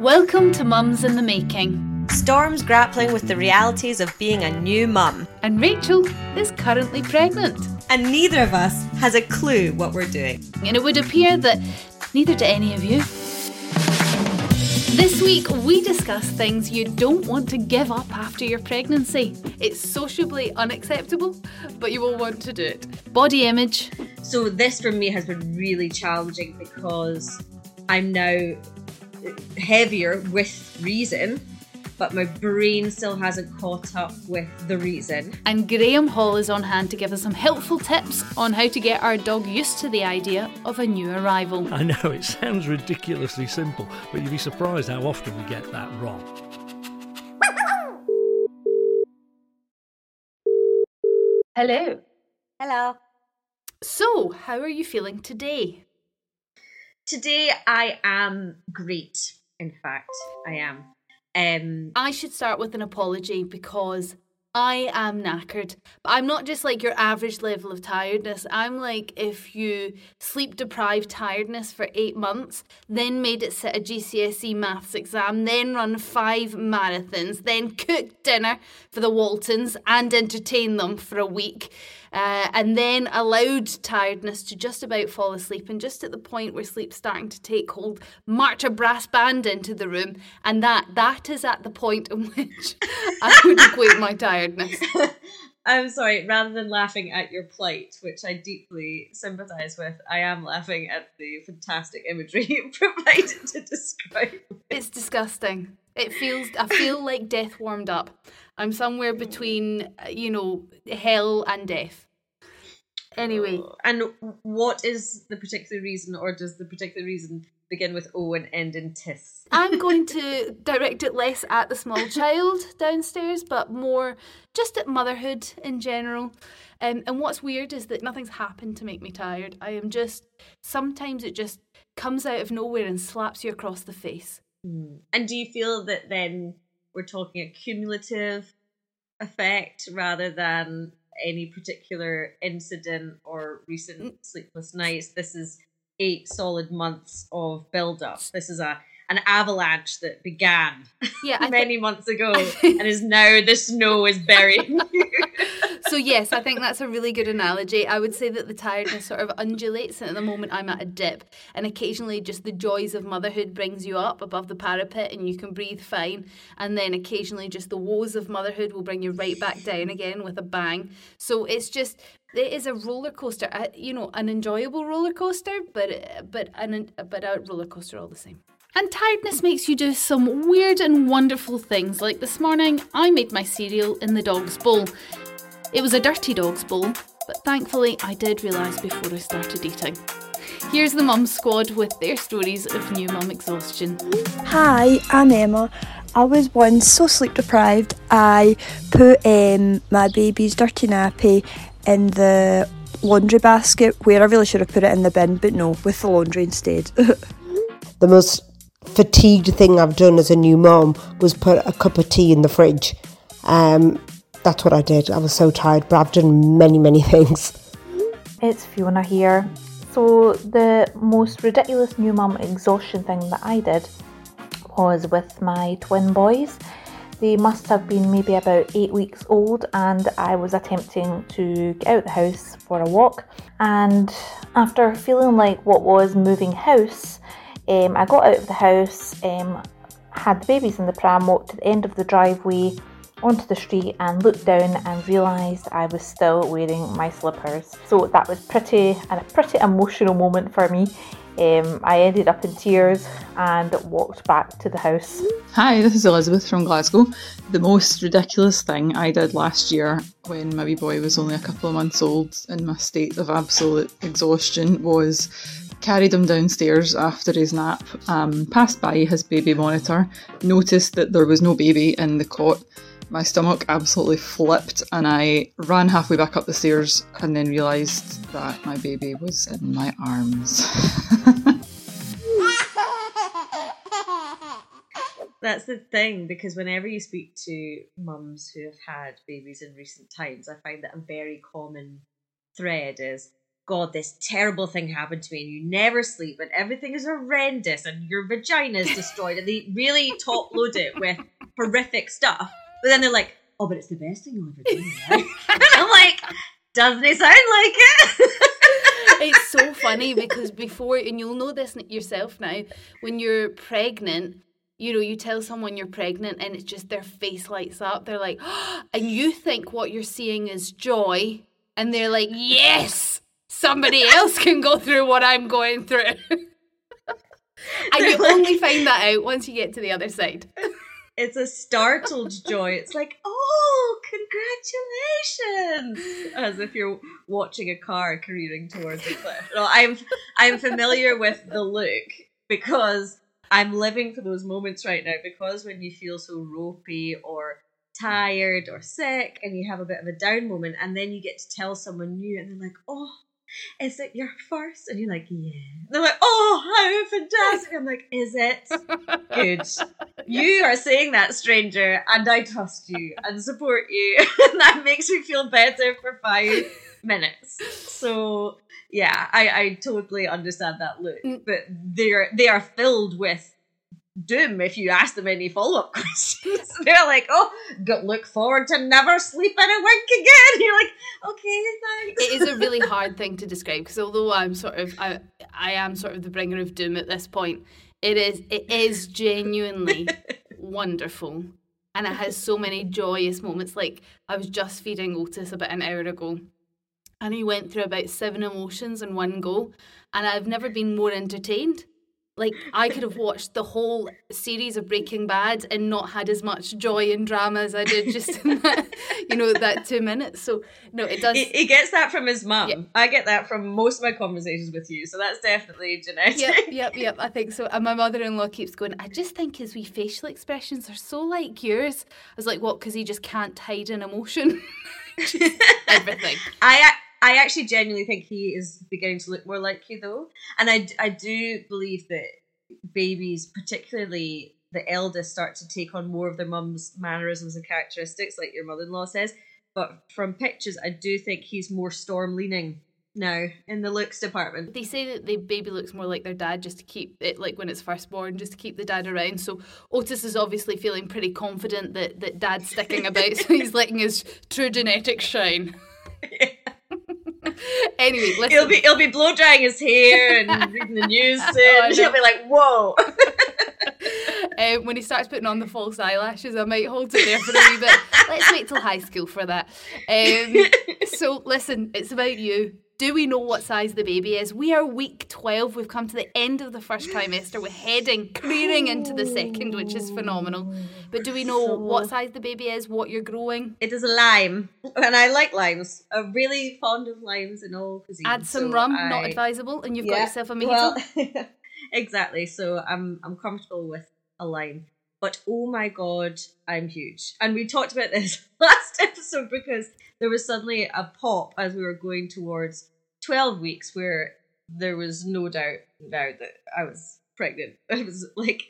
Welcome to Mums in the Making. Storm's grappling with the realities of being a new mum. And Rachel is currently pregnant. And neither of us has a clue what we're doing. And it would appear that neither do any of you. This week, we discuss things you don't want to give up after your pregnancy. It's sociably unacceptable, but you will want to do it. Body image. So, this for me has been really challenging because I'm now heavier with reason, but my brain still hasn't caught up with the reason. And Graeme Hall is on hand to give us some helpful tips on how to get our dog used to the idea of a new arrival. I know it sounds ridiculously simple, but you'd be surprised how often we get that wrong. Hello. Hello. So, how are you feeling today? Today I am great. In fact, I am. Um, I should start with an apology because I am knackered. But I'm not just like your average level of tiredness. I'm like if you sleep deprived tiredness for eight months, then made it sit a GCSE maths exam, then run five marathons, then cook dinner for the Waltons and entertain them for a week uh, and then allowed tiredness to just about fall asleep. And just at the point where sleep's starting to take hold, march a brass band into the room, and that that is at the point in which I would equate my tiredness. I'm sorry, rather than laughing at your plight, which I deeply sympathise with, I am laughing at the fantastic imagery you provided to describe. It's disgusting. It feels, I feel like death warmed up. I'm somewhere between, uh, you know, hell and death. Anyway. And what is the particular reason, or does the particular reason begin with O and end in tis? I'm going to direct it less at the small child downstairs, but more just at motherhood in general. Um, and what's weird is that nothing's happened to make me tired. I am just, sometimes it just comes out of nowhere and slaps you across the face. Mm. And do you feel that then we're talking a cumulative effect rather than any particular incident or recent mm. sleepless nights. This is eight solid months of build up. This is a an avalanche that began yeah, many th- months ago and is now the snow is burying you. So yes, I think that's a really good analogy. I would say that the tiredness sort of undulates, and at the moment I'm at a dip, and occasionally just the joys of motherhood brings you up above the parapet, and you can breathe fine, and then occasionally just the woes of motherhood will bring you right back down again with a bang. So it's just it is a roller coaster, you know, an enjoyable roller coaster, but but an but a roller coaster all the same. And tiredness makes you do some weird and wonderful things. Like this morning, I made my cereal in the dog's bowl. It was a dirty dog's bowl, but thankfully I did realise before I started eating. Here's the mum squad with their stories of new mum exhaustion. Hi, I'm Emma. I was once so sleep deprived, I put um, my baby's dirty nappy in the laundry basket where I really should have put it in the bin, but no, with the laundry instead. the most fatigued thing I've done as a new mom was put a cup of tea in the fridge. Um, that's what I did. I was so tired, but I've done many, many things. It's Fiona here. So, the most ridiculous new mum exhaustion thing that I did was with my twin boys. They must have been maybe about eight weeks old, and I was attempting to get out the house for a walk. And after feeling like what was moving house, um, I got out of the house, um, had the babies in the pram, walked to the end of the driveway onto the street and looked down and realised I was still wearing my slippers. So that was pretty and a pretty emotional moment for me. Um, I ended up in tears and walked back to the house. Hi, this is Elizabeth from Glasgow. The most ridiculous thing I did last year when my wee boy was only a couple of months old in my state of absolute exhaustion was carried him downstairs after his nap, um, passed by his baby monitor, noticed that there was no baby in the cot. My stomach absolutely flipped, and I ran halfway back up the stairs and then realised that my baby was in my arms. That's the thing, because whenever you speak to mums who have had babies in recent times, I find that a very common thread is God, this terrible thing happened to me, and you never sleep, and everything is horrendous, and your vagina is destroyed, and they really top load it with horrific stuff. But then they're like, oh, but it's the best thing you'll ever do. Right? and I'm like, doesn't it sound like it? it's so funny because before, and you'll know this yourself now, when you're pregnant, you know, you tell someone you're pregnant and it's just their face lights up. They're like, and you think what you're seeing is joy, and they're like, yes, somebody else can go through what I'm going through. and you only find that out once you get to the other side. It's a startled joy. It's like, oh, congratulations! As if you're watching a car careering towards a cliff. No, I'm I'm familiar with the look because I'm living for those moments right now. Because when you feel so ropey or tired or sick and you have a bit of a down moment and then you get to tell someone new and they're like, oh, is it your first? And you're like, yeah. And they're like, oh, how fantastic. I'm like, is it? Good. You are saying that, stranger, and I trust you and support you. and that makes me feel better for five minutes. So yeah, I, I totally understand that look. Mm. But they're they are filled with doom if you ask them any follow up questions. They're like, oh, look forward to never sleeping a wink again. You're like, okay, thanks. it is a really hard thing to describe because although I'm sort of I, I am sort of the bringer of doom at this point, it is it is genuinely wonderful. And it has so many joyous moments. Like I was just feeding Otis about an hour ago and he went through about seven emotions in one go. And I've never been more entertained. Like I could have watched the whole series of Breaking Bad and not had as much joy and drama as I did just in that, you know, that two minutes. So no, it does. He, he gets that from his mum. I get that from most of my conversations with you, so that's definitely genetic. yep, yep, yep. I think so. And my mother-in-law keeps going. I just think his wee facial expressions are so like yours. I was like, what? Because he just can't hide an emotion. Everything. I I actually genuinely think he is beginning to look more like you though, and I I do believe that babies, particularly the eldest, start to take on more of their mum's mannerisms and characteristics, like your mother-in-law says. But from pictures, I do think he's more storm leaning now in the looks department. They say that the baby looks more like their dad just to keep it like when it's first born, just to keep the dad around. So Otis is obviously feeling pretty confident that, that dad's sticking about, so he's letting his true genetics shine. anyway, listen. He'll be he'll be blow drying his hair and reading the news soon. Know. He'll be like, "Whoa!" um, when he starts putting on the false eyelashes, I might hold it there for a wee bit. Let's wait till high school for that. Um, so, listen, it's about you. Do we know what size the baby is? We are week 12. We've come to the end of the first trimester. We're heading, careering into the second, which is phenomenal. But do we know what size the baby is, what you're growing? It is a lime, and I like limes. I'm really fond of limes in all cuisines. Add some so rum, not advisable, and you've got yourself a mojito. Well, exactly. So I'm I'm comfortable with a lime. But oh my god, I'm huge. And we talked about this last episode because there was suddenly a pop as we were going towards 12 weeks where there was no doubt now that I was pregnant. It was like,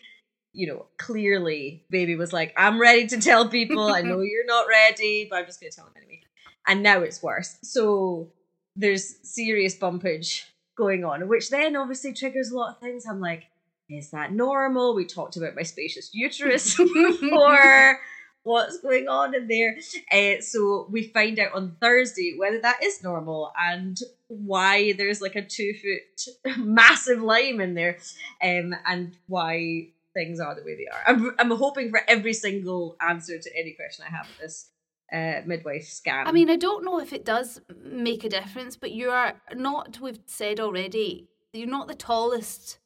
you know, clearly baby was like, I'm ready to tell people. I know you're not ready, but I'm just going to tell them anyway. And now it's worse. So there's serious bumpage going on, which then obviously triggers a lot of things. I'm like, is that normal? We talked about my spacious uterus before. What's going on in there? Uh, so we find out on Thursday whether that is normal and why there's like a two foot massive lime in there, um, and why things are the way they are. I'm I'm hoping for every single answer to any question I have at this uh, midwife scam. I mean, I don't know if it does make a difference, but you are not, we've said already, you're not the tallest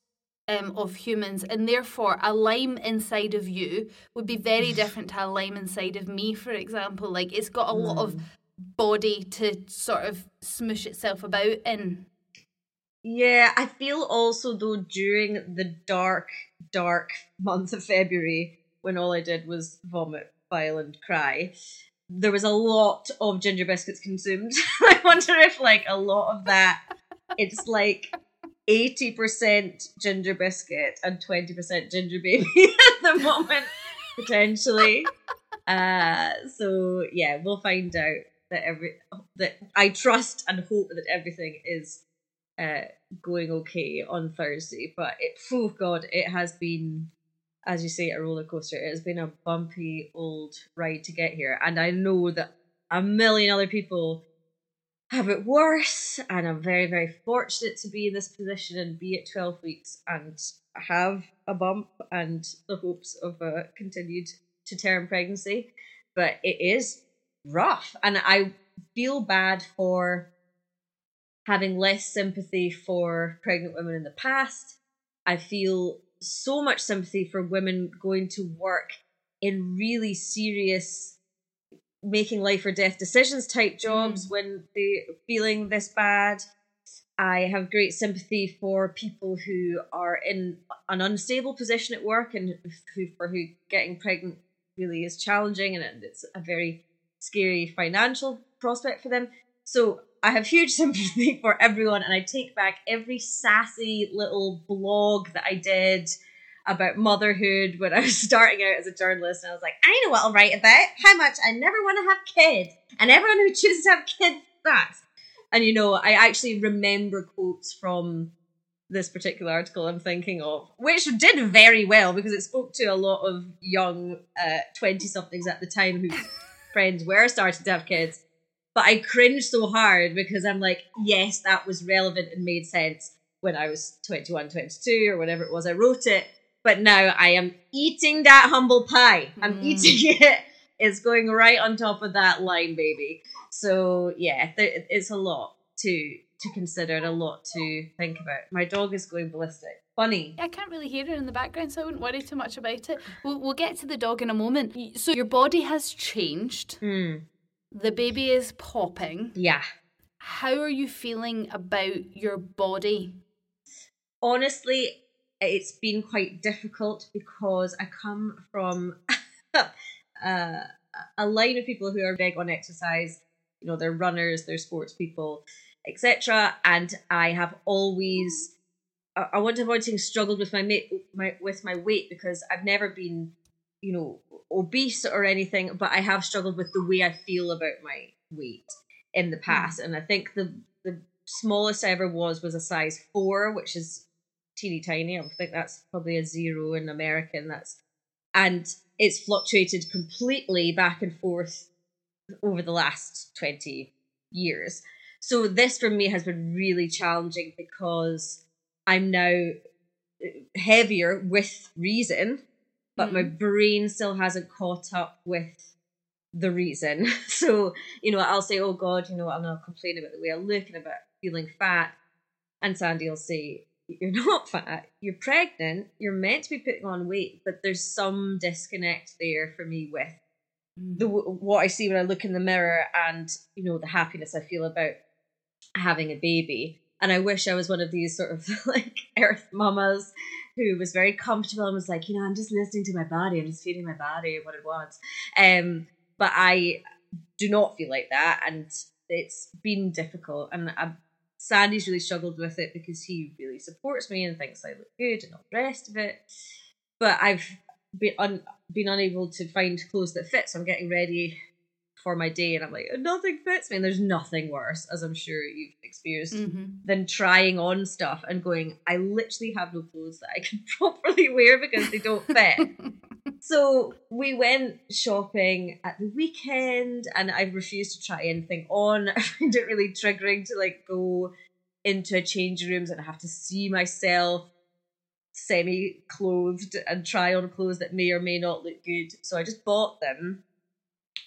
um, of humans, and therefore a lime inside of you would be very different to a lime inside of me, for example. Like, it's got a lot of body to sort of smush itself about in. Yeah, I feel also though during the dark, dark month of February, when all I did was vomit, bile, and cry, there was a lot of ginger biscuits consumed. I wonder if, like, a lot of that, it's like 80% ginger biscuit and 20% ginger baby at the moment, potentially. Uh, so, yeah, we'll find out that every that I trust and hope that everything is uh, going okay on Thursday. But it, oh god, it has been, as you say, a roller coaster. It has been a bumpy old ride to get here, and I know that a million other people have it worse. And I'm very, very fortunate to be in this position and be at 12 weeks and have a bump and the hopes of a continued to term pregnancy. But it is rough, and I feel bad for having less sympathy for pregnant women in the past. I feel so much sympathy for women going to work in really serious making life or death decisions type jobs mm. when they're feeling this bad. I have great sympathy for people who are in an unstable position at work and who for who getting pregnant really is challenging and it's a very scary financial prospect for them. So I have huge sympathy for everyone, and I take back every sassy little blog that I did about motherhood when I was starting out as a journalist. And I was like, I know what I'll write about how much I never want to have kids, and everyone who chooses to have kids sucks. And you know, I actually remember quotes from this particular article I'm thinking of, which did very well because it spoke to a lot of young twenty uh, somethings at the time whose friends were starting to have kids but I cringed so hard because I'm like, yes, that was relevant and made sense when I was 21, 22 or whatever it was I wrote it. But now I am eating that humble pie. I'm mm. eating it. It's going right on top of that line, baby. So yeah, it's a lot to to consider and a lot to think about. My dog is going ballistic. Funny. I can't really hear it in the background, so I wouldn't worry too much about it. We'll, we'll get to the dog in a moment. So your body has changed. Mm. The baby is popping. Yeah. How are you feeling about your body? Honestly, it's been quite difficult because I come from uh, a line of people who are big on exercise. You know, they're runners, they're sports people, etc. And I have always, I want to avoid saying struggled with my, my with my weight because I've never been you know, obese or anything, but I have struggled with the way I feel about my weight in the hmm. past. Mm. And I think the the smallest I ever was was a size four, which is teeny tiny. I think that's probably a zero in American. That's and it's fluctuated completely back and forth over the last 20 years. So this for me has been really challenging because I'm now heavier with reason but mm. my brain still hasn't caught up with the reason. So, you know, I'll say, oh God, you know, I'm not complaining about the way I look and about feeling fat. And Sandy will say, you're not fat, you're pregnant, you're meant to be putting on weight, but there's some disconnect there for me with the mm. what I see when I look in the mirror and, you know, the happiness I feel about having a baby. And I wish I was one of these sort of like earth mamas who was very comfortable and was like, you know, I'm just listening to my body, I'm just feeding my body what it wants. Um, but I do not feel like that, and it's been difficult. And I, Sandy's really struggled with it because he really supports me and thinks I look good and all the rest of it. But I've been un, been unable to find clothes that fit, so I'm getting ready for my day and I'm like, nothing fits me. And there's nothing worse, as I'm sure you've experienced, mm-hmm. than trying on stuff and going, I literally have no clothes that I can properly wear because they don't fit. so we went shopping at the weekend and I refused to try anything on. I find it really triggering to like go into a changing rooms and have to see myself semi clothed and try on clothes that may or may not look good. So I just bought them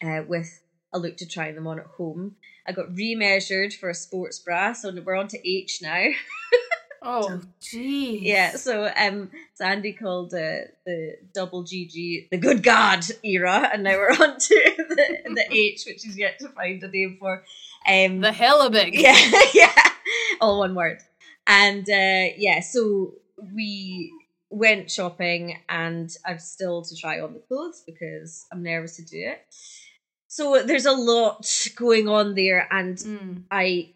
uh, with a look to try them on at home. I got remeasured for a sports bra, so we're on to H now. oh, geez. Yeah, so um, Sandy called uh, the double GG the good God era, and now we're on to the, the H, which is yet to find a name for. Um, the Hellebig. Yeah, yeah, all one word. And uh, yeah, so we went shopping, and I've still to try on the clothes because I'm nervous to do it so there's a lot going on there and mm. i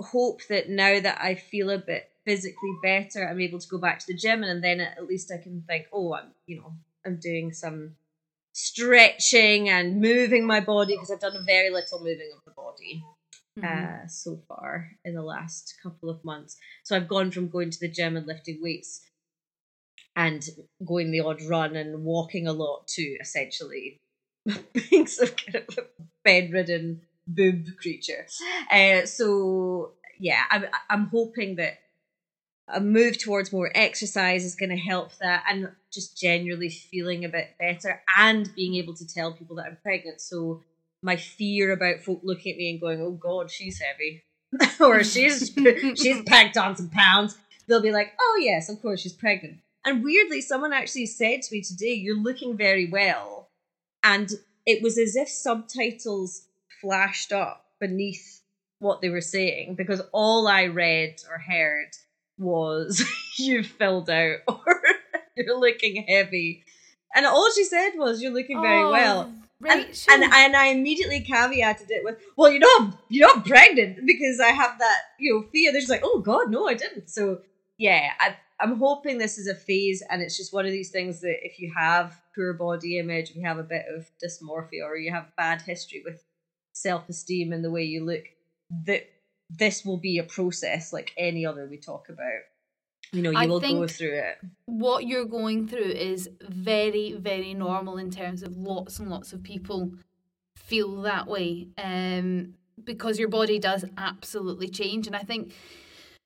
hope that now that i feel a bit physically better i'm able to go back to the gym and then at least i can think oh i'm you know i'm doing some stretching and moving my body because I've done very little moving of the body Mm-hmm. uh, so far in the last couple of months. So I've gone from going to the gym and lifting weights and going the odd run and walking a lot to essentially being some kind of bedridden boob creature. Uh, so yeah, I'm I'm hoping that a move towards more exercise is going to help that, and just generally feeling a bit better, and being able to tell people that I'm pregnant. So my fear about folk looking at me and going, "Oh God, she's heavy," or "She's she's packed on some pounds," they'll be like, "Oh yes, of course she's pregnant." And weirdly, someone actually said to me today, "You're looking very well," and it was as if subtitles flashed up beneath what they were saying because all I read or heard was "You've filled out" or "You're looking heavy," and all she said was "You're looking very Oh, well." And, and and I immediately caveated it with, well, you know, I'm, you know, I'm pregnant because I have that, you know, fear. They're just like, oh God, no, I didn't. So yeah, I, I'm hoping this is a phase, and it's just one of these things that if you have poor body image, if you have a bit of dysmorphia, or you have bad history with self esteem and the way you look, that this will be a process like any other we talk about. You know, you I will go through it. what you're going through is very, very normal in terms of lots and lots of people feel that way um, because your body does absolutely change. And I think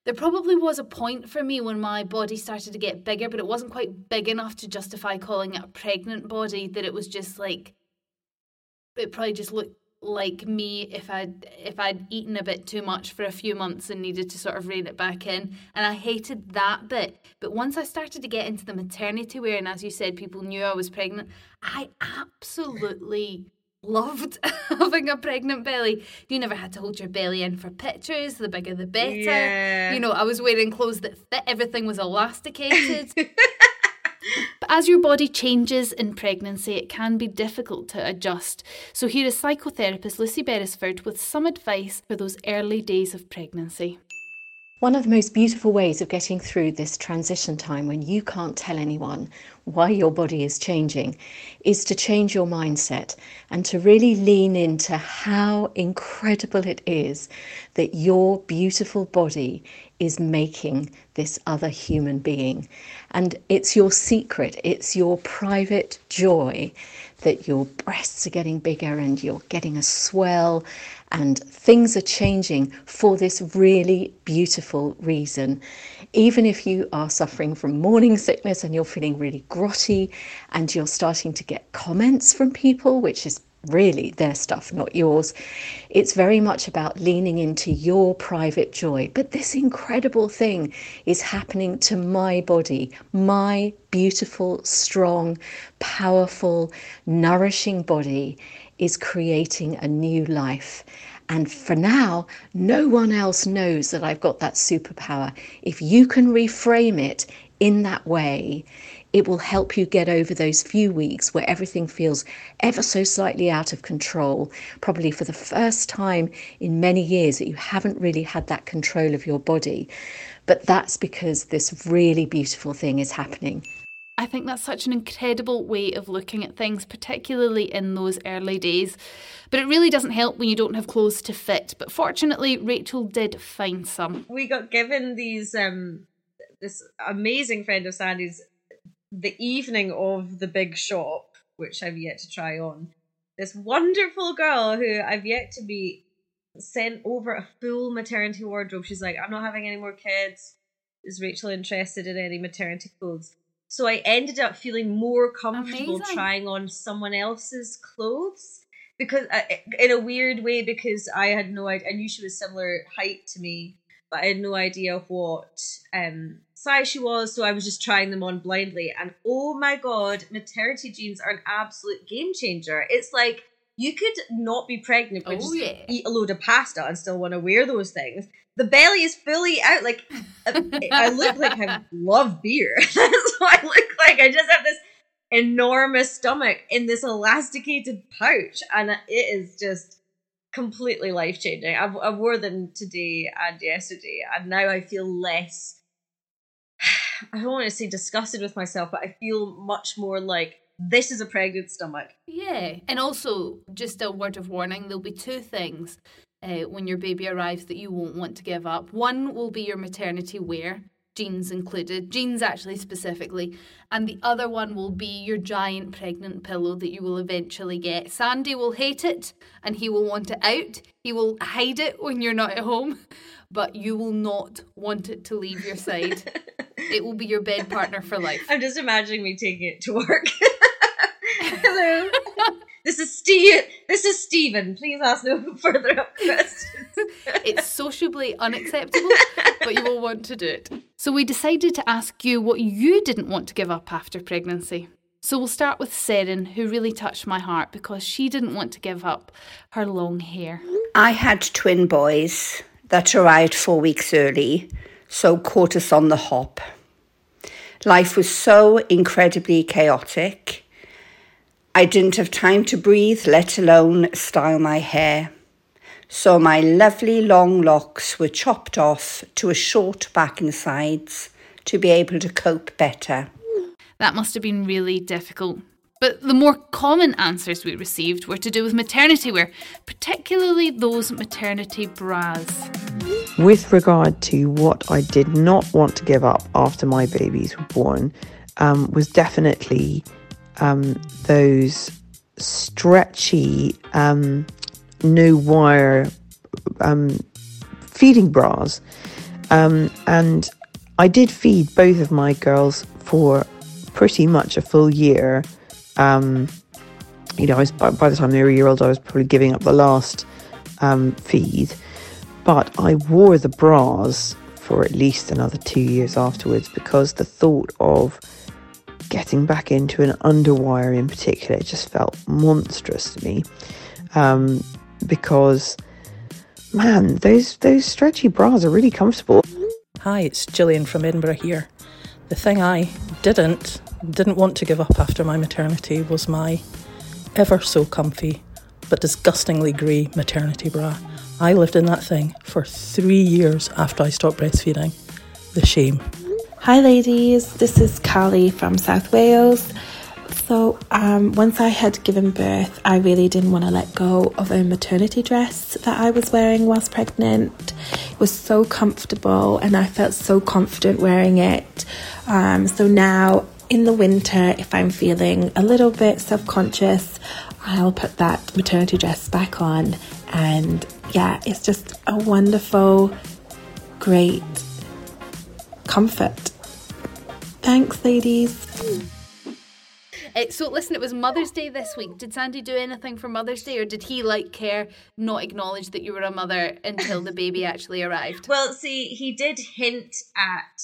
there probably was a point for me when my body started to get bigger, but it wasn't quite big enough to justify calling it a pregnant body, that it was just like, it probably just looked like me if I'd if I'd eaten a bit too much for a few months and needed to sort of rein it back in. And I hated that bit. But once I started to get into the maternity wear, and as you said, people knew I was pregnant, I absolutely loved having a pregnant belly. You never had to hold your belly in for pictures, the bigger the better. Yeah. You know, I was wearing clothes that fit, everything was elasticated. But as your body changes in pregnancy, it can be difficult to adjust. So, here is psychotherapist Lucy Beresford with some advice for those early days of pregnancy. One of the most beautiful ways of getting through this transition time when you can't tell anyone why your body is changing is to change your mindset and to really lean into how incredible it is that your beautiful body is making this other human being. And it's your secret, it's your private joy that your breasts are getting bigger and you're getting a swell and things are changing for this really beautiful reason. Even if you are suffering from morning sickness and you're feeling really grotty and you're starting to get comments from people, which is really their stuff, not yours. It's very much about leaning into your private joy. But this incredible thing is happening to my body, my beautiful, strong, powerful, nourishing body is creating a new life. And for now, no one else knows that I've got that superpower. If you can reframe it in that way, it will help you get over those few weeks where everything feels ever so slightly out of control, probably for the first time in many years that you haven't really had that control of your body. But that's because this really beautiful thing is happening. I think that's such an incredible way of looking at things, particularly in those early days. But it really doesn't help when you don't have clothes to fit. But fortunately, Rachel did find some. we got given these um this amazing friend of Sandy's the evening of the big shop, which I've yet to try on. This wonderful girl who I've yet to meet sent over a full maternity wardrobe. She's like, I'm not having any more kids. Is Rachel interested in any maternity clothes? So I ended up feeling more comfortable Amazing. trying on someone else's clothes because uh, in a weird way because I had no idea. I knew she was similar height to me, but I had no idea what um, size she was. So I was just trying them on blindly. And oh my god, maternity jeans are an absolute game changer. It's like you could not be pregnant but Oh, just yeah. eat a load of pasta and still want to wear those things. The belly is fully out. Like I look like I love beer. That's what I look like. I just have this enormous stomach in this elasticated pouch, and it is just completely life changing. I've, I wore them today and yesterday, and now I feel less. I don't want to say disgusted with myself, but I feel much more like this is a pregnant stomach. Yeah, and also just a word of warning: there'll be two things uh, when your baby arrives that you won't want to give up. One will be your maternity wear, jeans included, jeans actually specifically, and the other one will be your giant pregnant pillow that you will eventually get. Sandy will hate it and he will want it out. He will hide it when you're not at home, but you will not want it to leave your side. it will be your bed partner for life. I'm just imagining me taking it to work. Hello. This is Steve. This is Stephen. Please ask no further up questions. it's sociably unacceptable, but you will want to do it. So we decided to ask you what you didn't want to give up after pregnancy. So we'll start with Seren, who really touched my heart because she didn't want to give up her long hair. I had twin boys that arrived four weeks early, so caught us on the hop. Life was so incredibly chaotic. I didn't have time to breathe, let alone style my hair. So my lovely long locks were chopped off to a short back and sides to be able to cope better. That must have been really difficult. But the more common answers we received were to do with maternity wear, particularly those maternity bras. With regard to what I did not want to give up after my babies were born, um, was definitely um, those stretchy, um, no wire um, feeding bras. Um, and I did feed both of my girls for pretty much a full year. Um, you know, I was, by, by, the time they were a year old, I was probably giving up the last um, feed. But I wore the bras for at least another two years afterwards because the thought of getting back into an underwire in particular it just felt monstrous to me. Um, because man those those stretchy bras are really comfortable. Hi it's Gillian from Edinburgh here. The thing I didn't didn't want to give up after my maternity was my ever so comfy but disgustingly grey maternity bra. I lived in that thing for three years after I stopped breastfeeding. The shame Hi, ladies. This is Callie from South Wales. So, um, once I had given birth, I really didn't want to let go of a maternity dress that I was wearing whilst pregnant. It was so comfortable, and I felt so confident wearing it. Um, so now, in the winter, if I'm feeling a little bit self conscious, I'll put that maternity dress back on, and yeah, it's just a wonderful, great comfort. Thanks, ladies. Uh, so, listen, it was Mother's Day this week. Did Sandy do anything for Mother's Day, or did he, like Kara, not acknowledge that you were a mother until the baby actually arrived? Well, see, he did hint at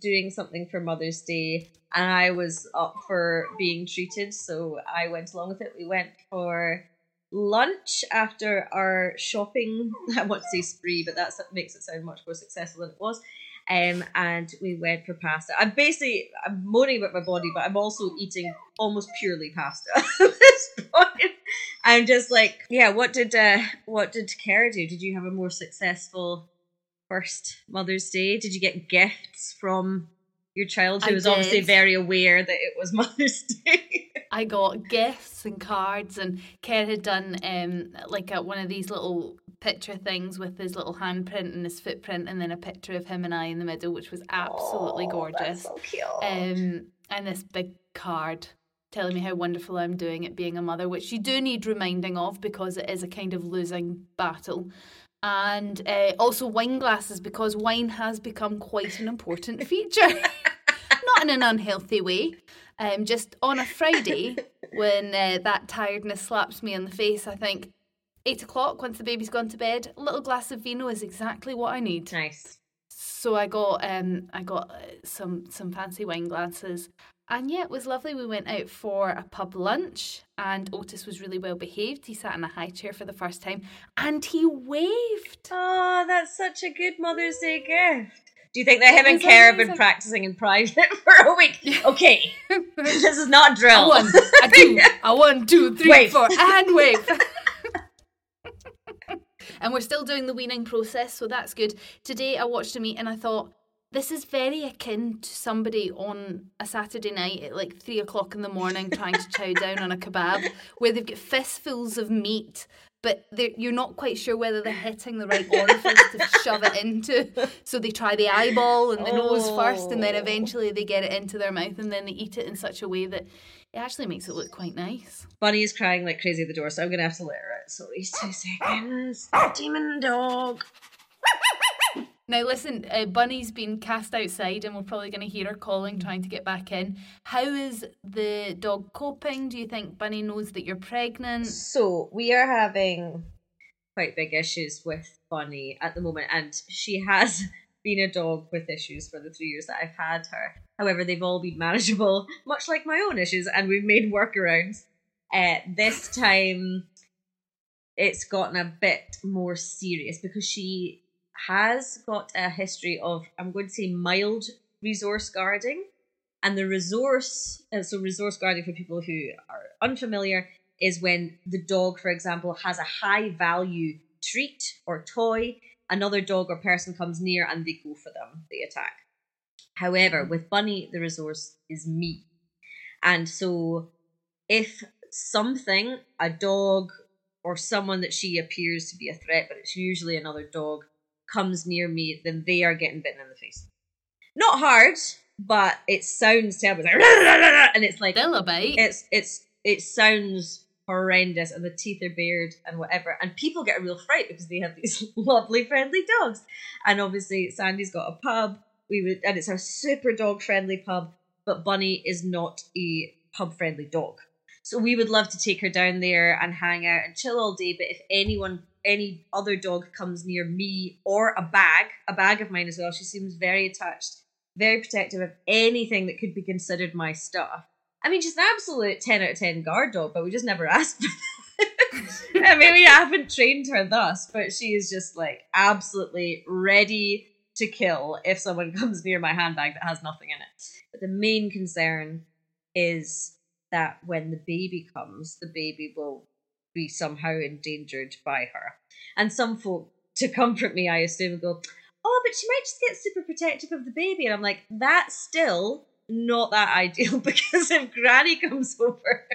doing something for Mother's Day, and I was up for being treated, so I went along with it. We went for lunch after our shopping. I want to say spree, but that makes it sound much more successful than it was. Um, and we went for pasta. I'm basically I'm moaning about my body, but I'm also eating almost purely pasta at this point. I'm just like, yeah. What did uh, what did Kara do? Did you have a more successful first Mother's Day? Did you get gifts from your child, who I was did. obviously very aware that it was Mother's Day? I got gifts and cards, and Kara had done um like a, one of these little picture things with his little handprint and his footprint, and then a picture of him and I in the middle, which was absolutely oh, gorgeous. so cute. Um, and this big card telling me how wonderful I'm doing at being a mother, which you do need reminding of because it is a kind of losing battle. And uh, also wine glasses because wine has become quite an important feature. Not in an unhealthy way. Um, just on a Friday, when uh, that tiredness slaps me in the face, I think, eight o'clock once the baby's gone to bed. A little glass of vino is exactly what i need. Nice. So i got um i got uh, some some fancy wine glasses. And yeah it was lovely. We went out for a pub lunch and otis was really well behaved. He sat in a high chair for the first time and he waved. Oh that's such a good mother's day gift. Do you think that him and Kara have been practicing in private for a week? Okay, this is not drill. A one, a two, a one, two, three, wave. four, and wave and we're still doing the weaning process, so that's good. Today I watched a meet and I thought, This is very akin to somebody on a Saturday night at like three o'clock in the morning trying to chow down on a kebab where they've got fistfuls of meat, but you're not quite sure whether they're hitting the right orifice to shove it into. So they try the eyeball and the nose first, and then Oh. eventually they get it into their mouth and then they eat it in such a way that it actually makes it look quite nice. Bunny is crying like crazy at the door, so I'm gonna have to let her out. So these two seconds. Demon dog. Now, listen, uh, Bunny's been cast outside, and we're probably going to hear her calling, trying to get back in. How is the dog coping? Do you think Bunny knows that you're pregnant? So we are having quite big issues with Bunny at the moment, and she has been a dog with issues for the three years that I've had her. However, they've all been manageable, much like my own issues, and we've made workarounds. Uh, this time, it's gotten a bit more serious because she has got a history of, I'm going to say, mild resource guarding. And the resource, uh, so resource guarding for people who are unfamiliar, is when the dog, for example, has a high value treat or toy, another dog or person comes near and they go for them, they attack. However, with Bunny, the resource is me. And so if something, a dog or someone that she appears to be a threat, but it's usually another dog, comes near me, then they are getting bitten in the face. Not hard, but it sounds terrible. It's like, and it's like Still a bite. it's it's it sounds horrendous and the teeth are bared and whatever and people get a real fright because they have these lovely friendly dogs and obviously sandy's got a pub we would and it's a super dog friendly pub but bunny is not a pub friendly dog so we would love to take her down there and hang out and chill all day but if anyone any other dog comes near me or a bag a bag of mine as well she seems very attached very protective of anything that could be considered my stuff I mean, she's an absolute 10 out of 10 guard dog, but we just never asked for that. I mean, we haven't trained her thus, but she is just like absolutely ready to kill if someone comes near my handbag that has nothing in it. But the main concern is that when the baby comes, the baby will be somehow endangered by her. And some folk, to comfort me, I assume, go, Oh, but she might just get super protective of the baby. And I'm like, That's still not that ideal because if granny comes over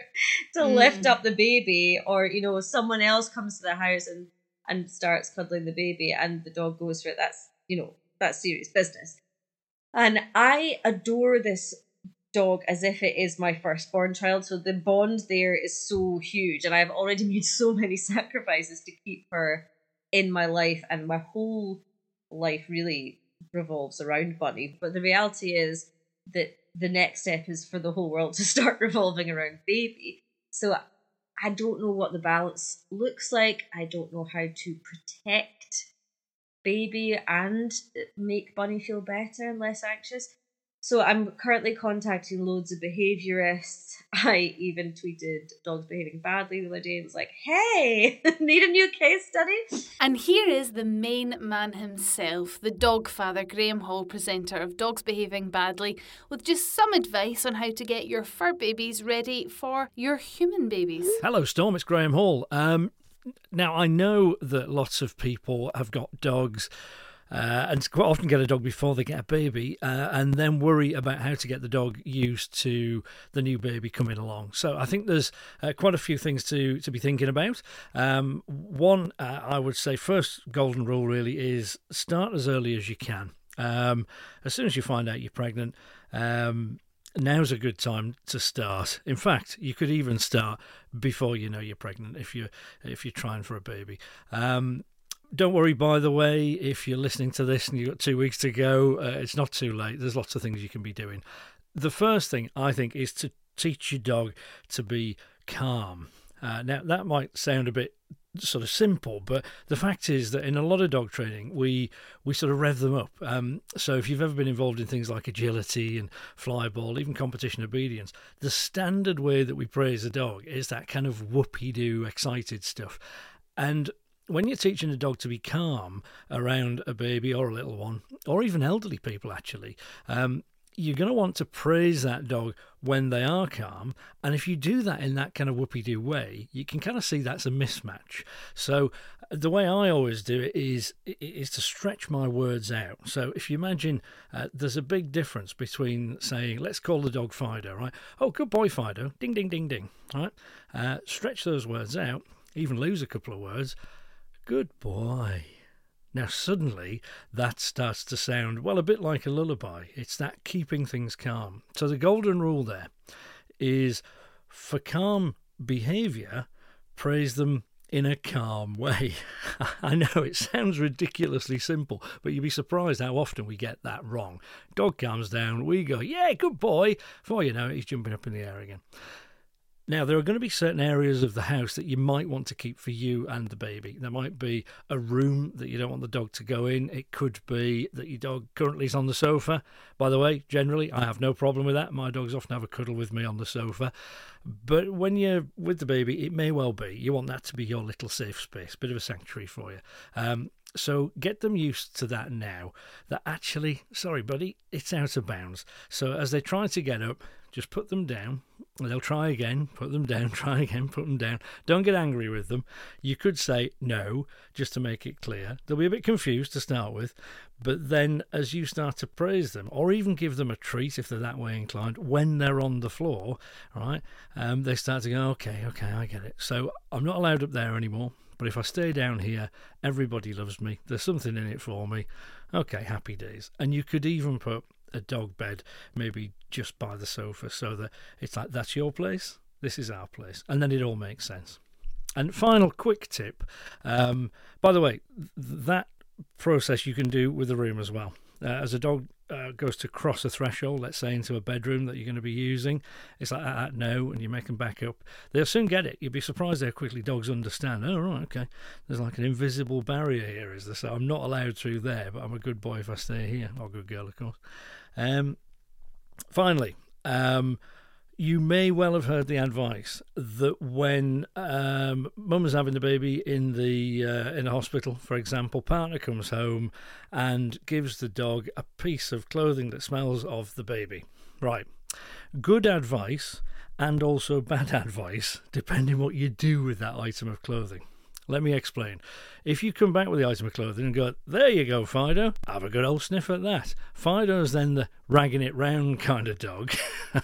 to hmm. lift up the baby or you know someone else comes to the house and and starts cuddling the baby and the dog goes for it that's you know that's serious business and i adore this dog as if it is my firstborn child so the bond there is so huge and i've already made so many sacrifices to keep her in my life and my whole life really revolves around bunny but the reality is that the next step is for the whole world to start revolving around baby. So I don't know what the balance looks like. I don't know how to protect baby and make Bunny feel better and less anxious. So I'm currently contacting loads of behaviorists. I even tweeted dogs behaving badly the other day and was like, hey, need a new case study? And here is the main man himself, the dog father, Graeme Hall, presenter of Dogs Behaving Badly, with just some advice on how to get your fur babies ready for your human babies. Hello, Storm. It's Graeme Hall. Um, now, I know that lots of people have got dogs. Uh, and quite often get a dog before they get a baby, uh, and then worry about how to get the dog used to the new baby coming along. So I think there's uh, quite a few things to to be thinking about. Um, one, uh, I would say, first golden rule really is start as early as you can. Um, as soon as you find out you're pregnant. Um, now's a good time to start. In fact, you could even start before you know you're pregnant if you if you're trying for a baby. Um, don't worry, by the way, if you're listening to this and you've got two weeks to go, uh, it's not too late. There's lots of things you can be doing. The first thing I think is to teach your dog to be calm. Uh, now, that might sound a bit sort of simple, but the fact is that in a lot of dog training, we we sort of rev them up. Um, so if you've ever been involved in things like agility and flyball, even competition obedience, the standard way that we praise a dog is that kind of whoopee doo excited stuff. And when you're teaching a dog to be calm around a baby or a little one, or even elderly people, actually, um, you're going to want to praise that dog when they are calm. And if you do that in that kind of whoopee doo way, you can kind of see that's a mismatch. So the way I always do it is is to stretch my words out. So if you imagine uh, there's a big difference between saying, let's call the dog Fido, right? Oh, good boy, Fido. Ding, ding, ding, ding. Right? Uh, stretch those words out, even lose a couple of words. Good boy. Now, suddenly, that starts to sound, well, a bit like a lullaby. It's that keeping things calm. So, the golden rule there is for calm behaviour, praise them in a calm way. I know it sounds ridiculously simple, but you'd be surprised how often we get that wrong. Dog calms down, we go, yeah, good boy. Before you know it, he's jumping up in the air again. Now, there are going to be certain areas of the house that you might want to keep for you and the baby. There might be a room that you don't want the dog to go in. It could be that your dog currently is on the sofa. By the way, generally, I have no problem with that. My dogs often have a cuddle with me on the sofa. But when you're with the baby, it may well be. You want that to be your little safe space, bit of a sanctuary for you. Um, so get them used to that now. That actually, sorry, buddy, it's out of bounds. So as they try to get up, just put them down. They'll try again, put them down, try again, put them down. Don't get angry with them. You could say no, just to make it clear. They'll be a bit confused to start with, but then as you start to praise them, or even give them a treat if they're that way inclined, when they're on the floor, right, um, they start to go, okay, okay, I get it. So I'm not allowed up there anymore. But if I stay down here, everybody loves me. There's something in it for me. Okay, happy days. And you could even put a dog bed maybe just by the sofa so that it's like, that's your place, this is our place. And then it all makes sense. And final quick tip um, by the way, that process you can do with the room as well. Uh, as a dog uh, goes to cross a threshold, let's say into a bedroom that you're going to be using, it's like, ah, no, and you make them back up. They'll soon get it. You'll be surprised how quickly dogs understand. Oh, right, okay. There's like an invisible barrier here, is there? So I'm not allowed through there, but I'm a good boy if I stay here, or good girl, of course. Um, finally, um, you may well have heard the advice that when um, mum's having the baby in the uh, in a hospital, for example, partner comes home and gives the dog a piece of clothing that smells of the baby. Right, good advice and also bad advice, depending what you do with that item of clothing. Let me explain. If you come back with the item of clothing and go, there you go, Fido, have a good old sniff at that. Fido's then the ragging it round kind of dog.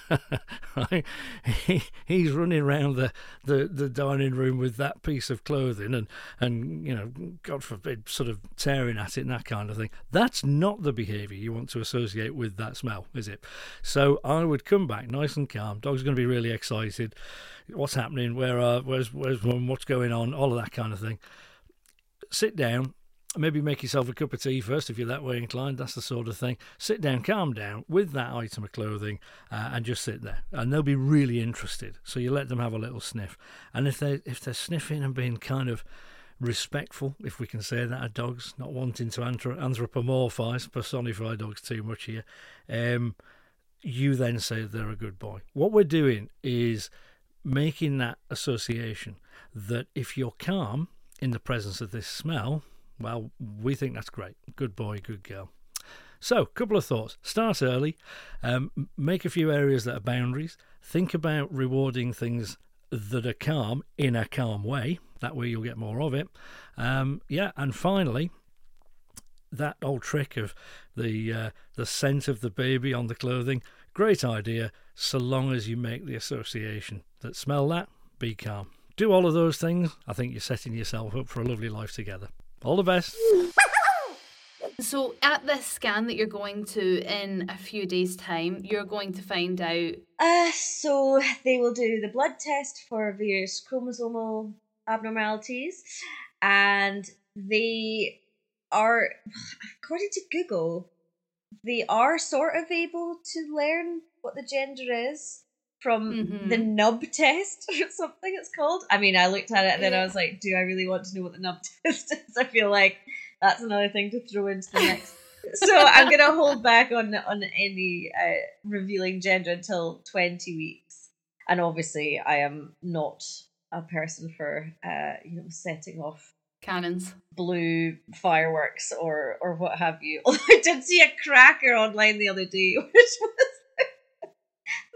right? he, he's running around the, the, the dining room with that piece of clothing and, and, you know, God forbid, sort of tearing at it and that kind of thing. That's not the behaviour you want to associate with that smell, is it? So I would come back nice and calm. Dog's going to be really excited. What's happening? Where are, where's, where's? What's going on? All of that kind of thing sit down, maybe make yourself a cup of tea first if you're that way inclined. That's the sort of thing. Sit down, calm down with that item of clothing, uh, and just sit there, and they'll be really interested. So you let them have a little sniff, and if they if they're sniffing and being kind of respectful, if we can say that, of dogs, not wanting to anthropomorphize, personify dogs too much here. Um, you then say they're a good boy. What we're doing is making that association that if you're calm in the presence of this smell, well, we think that's great. Good boy, good girl. So, couple of thoughts. Start early, um, make a few areas that are boundaries. Think about rewarding things that are calm in a calm way. That way, you'll get more of it. Um, yeah, and finally, that old trick of the uh, the scent of the baby on the clothing. Great idea, so long as you make the association that smell that, be calm do all of those things, I think you're setting yourself up for a lovely life together. All the best. So, at this scan that you're going to in a few days' time, you're going to find out. Uh, so, they will do the blood test for various chromosomal abnormalities, and they are, according to Google, they are sort of able to learn what the gender is from mm-hmm. the nub test or something it's called. I mean, I looked at it and then I was like, do I really want to know what the nub test is? I feel like that's another thing to throw into the mix. so I'm gonna hold back on on any uh, revealing gender until 20 weeks. And obviously, I am not a person for uh, you know setting off cannons, blue fireworks, or or what have you. I did see a cracker online the other day, which was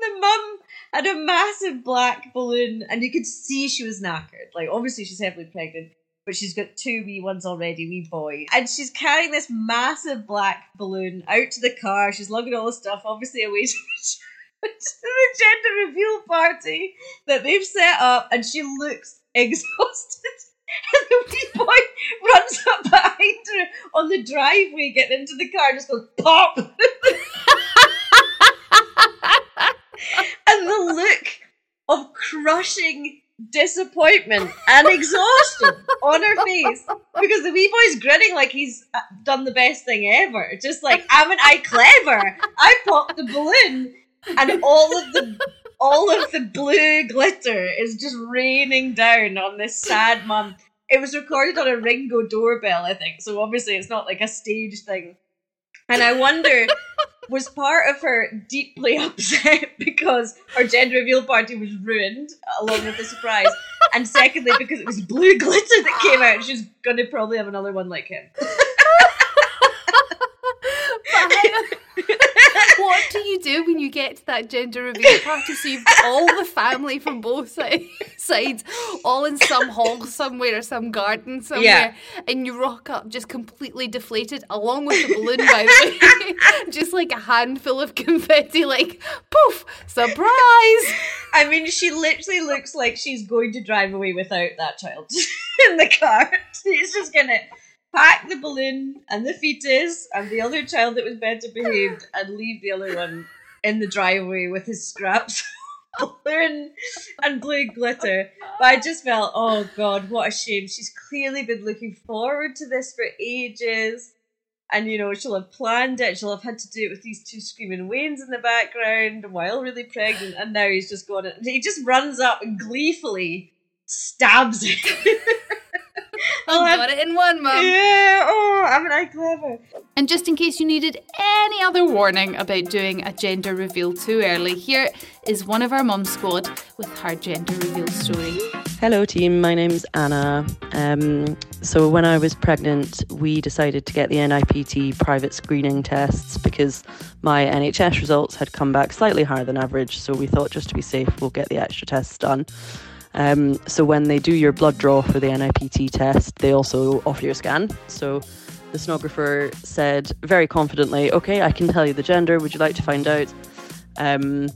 the mum had a massive black balloon, and you could see she was knackered. Like obviously she's heavily pregnant, but she's got two wee ones already, wee boys, and she's carrying this massive black balloon out to the car. She's lugging all the stuff, obviously away to the gender reveal party that they've set up, and she looks exhausted. And the wee boy runs up behind her on the driveway, getting into the car, and just goes pop. and the look of crushing disappointment and exhaustion on her face because the wee boy's grinning like he's uh, done the best thing ever. Just like, haven't I clever? I popped the balloon and all of the all of the blue glitter is just raining down on this sad mum. It was recorded on a Ringo doorbell, I think, so obviously it's not like a stage thing. And I wonder, was part of her deeply upset because her gender reveal party was ruined along with the surprise, and secondly because it was blue glitter that came out, she's gonna probably have another one like him. What do you do when you get to that gender reveal party? So you've got all the family from both sides, all in some hall somewhere or some garden somewhere, Yeah. and you rock up just completely deflated, along with the balloon, by the way, just like a handful of confetti, like poof, surprise. I mean, she literally looks like she's going to drive away without that child in the car. She's just gonna pack the balloon and the fetus and the other child that was better behaved and leave the other one in the driveway with his scraps. balloon and blue glitter. But I just felt, oh god, what a shame. She's clearly been looking forward to this for ages. And you know, she'll have planned it, she'll have had to do it with these two screaming weans in the background while really pregnant, and now he's just gone he just runs up and gleefully stabs it. I got it in one, mum. Yeah, oh, I haven't I clever? And just in case you needed any other warning about doing a gender reveal too early, here is one of our mum squad with her gender reveal story. Hello, team. My name's Anna. Um, so, when I was pregnant, we decided to get the NIPT private screening tests because my NHS results had come back slightly higher than average. So, we thought just to be safe, we'll get the extra tests done. Um, so, when they do your blood draw for the NIPT test, they also offer you a scan. So, the sonographer said very confidently, Okay, I can tell you the gender. Would you like to find out? Um,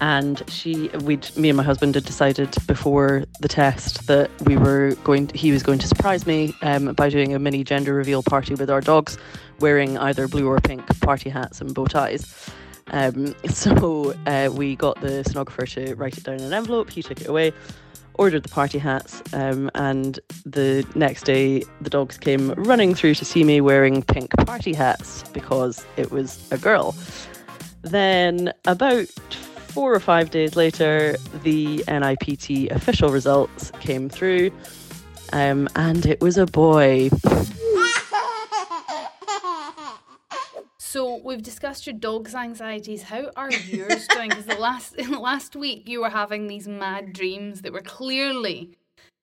and she we me and my husband had decided before the test that we were going to, he was going to surprise me um, by doing a mini gender reveal party with our dogs wearing either blue or pink party hats and bow ties um, so uh, we got the sonographer to write it down in an envelope he took it away ordered the party hats um, and the next day the dogs came running through to see me wearing pink party hats because it was a girl then about four or five days later, the NIPT official results came through, um, and it was a boy. So we've discussed your dog's anxieties. How are yours doing? Because the last in the last week you were having these mad dreams that were clearly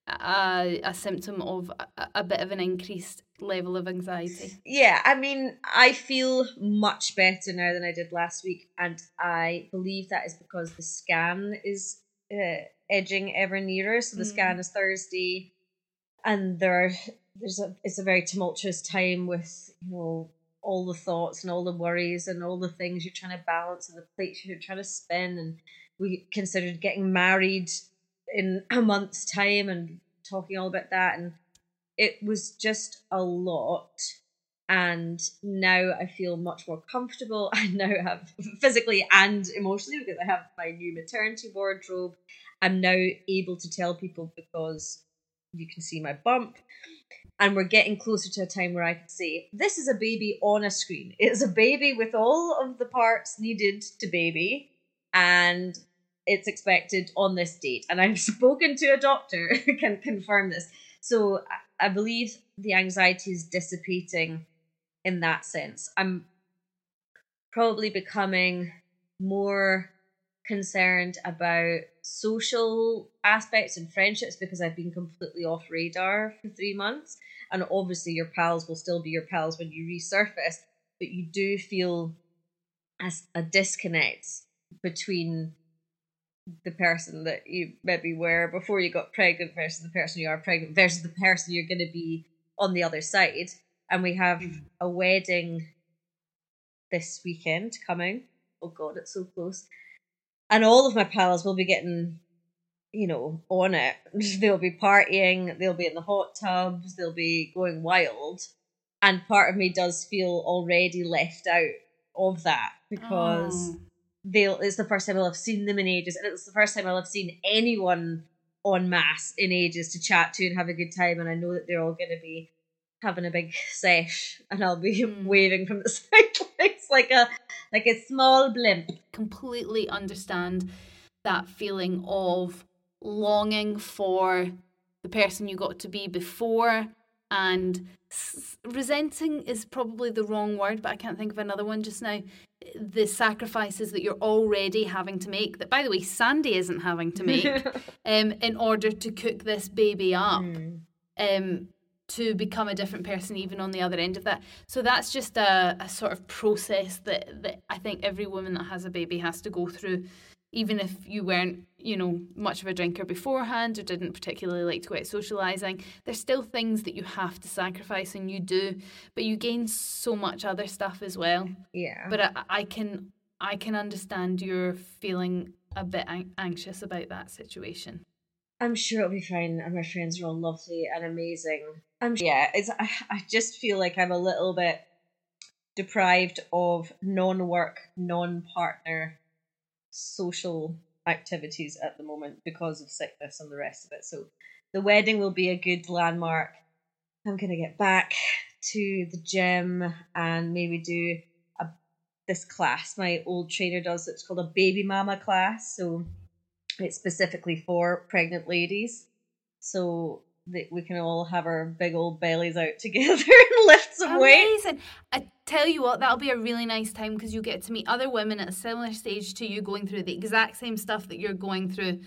a, a symptom of a, a bit of an increased level of anxiety. Yeah, I mean, I feel much better now than I did last week, and I believe that is because the scan is uh, edging ever nearer. So the Mm. scan is Thursday, and there are, there's a it's a very tumultuous time with you know all the thoughts and all the worries and all the things you're trying to balance and the plates you're trying to spin. And we considered getting married in a month's time and talking all about that and it was just a lot and now I feel much more comfortable. I now have physically and emotionally because I have my new maternity wardrobe. I'm now able to tell people because you can see my bump. And we're getting closer to a time where I can say, this is a baby on a screen. It's a baby with all of the parts needed to baby, and it's expected on this date. And I've spoken to a doctor who can confirm this. So I believe the anxiety is dissipating in that sense. I'm probably becoming more concerned about social aspects and friendships because I've been completely off radar for three months. And obviously, your pals will still be your pals when you resurface, but you do feel as a disconnect between the person that you maybe were before you got pregnant versus the person you are pregnant versus the person you're going to be on the other side. And we have mm. a wedding this weekend coming. Oh God, it's so close. And all of my pals will be getting, you know, on it. They'll be partying, they'll be in the hot tubs, they'll be going wild. And part of me does feel already left out of that because Oh. they'll it's the first time I'll have seen them in ages, and it's the first time I'll have seen anyone on mass in ages to chat to and have a good time. And I know that they're all going to be having a big sesh, and I'll be mm. waving from the sidelines like a like a small blimp. completely understand that feeling of longing for the person you got to be before and s- resenting is probably the wrong word but i can't think of another one just now. The sacrifices that you're already having to make that by the way sandy isn't having to make um, in order to cook this baby up um, to become a different person even on the other end of that. So that's just a, a sort of process that, that i think every woman that has a baby has to go through even if you weren't you know much of a drinker beforehand or didn't particularly like to go out socializing there's still things that you have to sacrifice and you do but you gain so much other stuff as well Yeah. but i, I can i can understand you're feeling a bit an- anxious about that situation I'm sure it'll be fine, and my friends are all lovely and amazing. I'm yeah, it's I, I just feel like I'm a little bit deprived of non-work, non-partner social activities at the moment because of sickness and the rest of it. So the wedding will be a good landmark. I'm gonna get back to the gym and maybe do a this class my old trainer does. It's called a baby mama class. So it's specifically for pregnant ladies so that we can all have our big old bellies out together and lift some weight Amazing. I tell you what, that'll be a really nice time because you get to meet other women at a similar stage to you going through the exact same stuff that you're going through.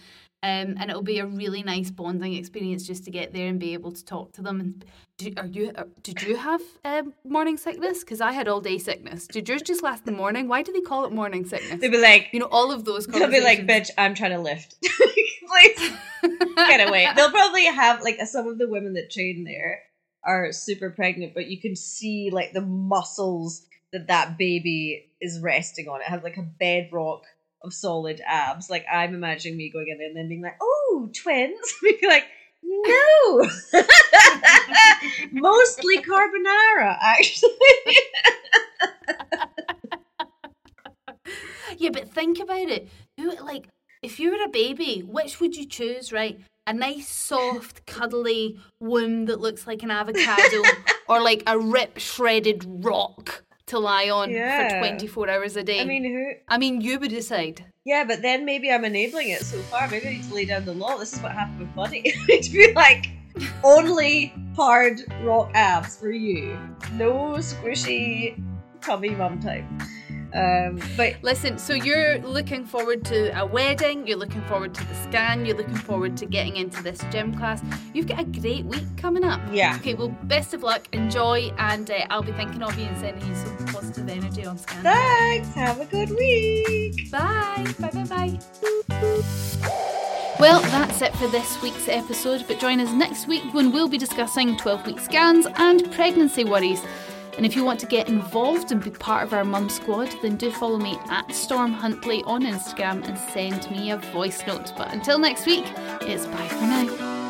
Um, and it'll be a really nice bonding experience just to get there and be able to talk to them. And do, are you? uh, Did you have um, morning sickness? Because I had all day sickness. Did yours just last the morning? Why do they call it morning sickness? they'll be like you know, all of those. they'll be like bitch i'm trying to lift please get away they'll probably have like some of the women that train there are super pregnant but you can see like the muscles that that baby is resting on. It has like a bedrock of solid abs. Like i'm imagining me going in there and then being like oh twins. Be like no. Mostly carbonara actually. Yeah, but think about it. Who like if you were a baby, which would you choose, right? A nice, soft, cuddly womb that looks like an avocado, or like a rip shredded rock to lie on Yeah. for twenty four hours a day. I mean, who? I mean, you would decide. Yeah, but then maybe I'm enabling it so far. Maybe I need to lay down the law. This is what happened with Buddy. I need to be like, only hard rock abs for you. No squishy tummy mum time. Um, but Listen, so you're looking forward to a wedding, you're looking forward to the scan, you're looking forward to getting into this gym class. You've got a great week coming up. Yeah. Okay, well, best of luck, enjoy, and uh, I'll be thinking of you and sending you some positive energy on scan. thanks. Have a good week. Bye. Bye bye bye. Well, that's it for this week's episode, but join us next week when we'll be discussing 12 week scans and pregnancy worries. And if you want to get involved and be part of our mum squad, then do follow me at Storm Huntley on Instagram and send me a voice note. But until next week, it's bye for now.